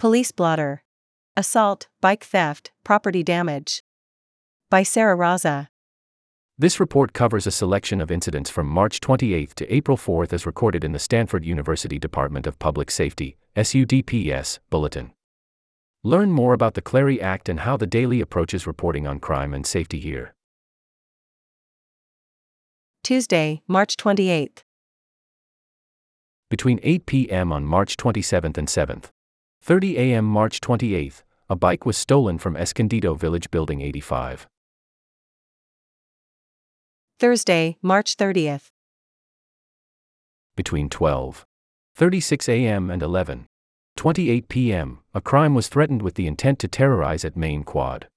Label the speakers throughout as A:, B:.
A: Police blotter. Assault, bike theft, property damage. By Sarah Raza.
B: This report covers a selection of incidents from March 28 to April 4 as recorded in the Stanford University Department of Public Safety, SUDPS, Bulletin. Learn more about the Clery Act and how the daily approaches reporting on crime and safety here.
A: Tuesday, March 28.
B: Between 8 p.m. on March 27 and 7th, 30 a.m. March 28, a bike was stolen from Escondido Village Building 85.
A: Thursday, March 30th.
B: Between 12. 36 a.m. and 11. 28 p.m., a crime was threatened with the intent to terrorize at Main Quad.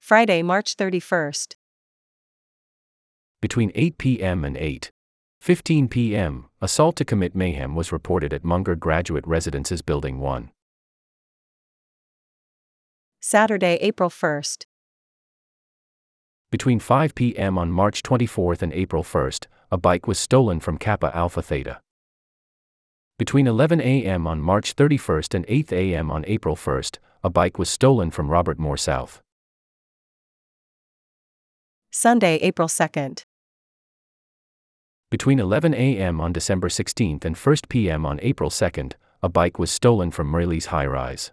A: Friday, March 31st.
B: Between 8 p.m. and 8. 15 p.m., assault to commit mayhem was reported at Munger Graduate Residences Building 1.
A: Saturday, April 1st.
B: Between 5 p.m. on March 24 and April 1st, a bike was stolen from Kappa Alpha Theta. Between 11 a.m. on March 31 and 8 a.m. on April 1st, a bike was stolen from Robert Moore South.
A: Sunday, April 2nd.
B: Between 11 a.m. on December 16 and 1 p.m. on April 2, a bike was stolen from Mirrielees High Rise.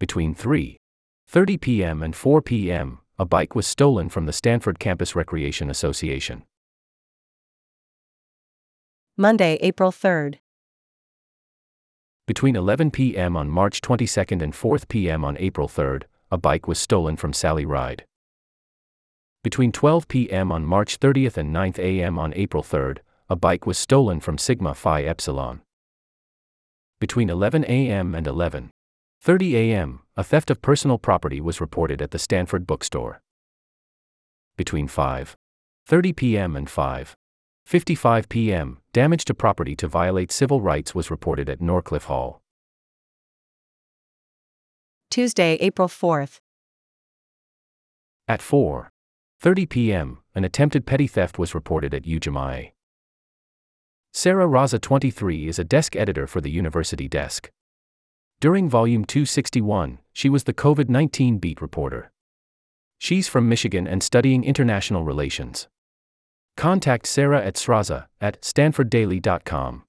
B: Between 3:30 p.m. and 4 p.m., a bike was stolen from the Stanford Campus Recreation Association.
A: Monday, April 3rd.
B: Between 11 p.m. on March 22 and 4 p.m. on April 3, a bike was stolen from Sally Ride. Between 12 p.m. on March 30 and 9 a.m. on April 3, a bike was stolen from Sigma Phi Epsilon. Between 11 a.m. and 11:30 a.m., a theft of personal property was reported at the Stanford bookstore. Between 5:30 p.m. and 5:55 p.m., damage to property to violate civil rights was reported at Norcliffe Hall.
A: Tuesday, April 4th.
B: At 4:30 p.m., an attempted petty theft was reported at UJMI. Sarah Raza 23 is a desk editor for the University Desk. During Volume 261, she was the COVID 19 beat reporter. She's from Michigan and studying international relations. Contact Sarah at sraza at stanforddaily.com.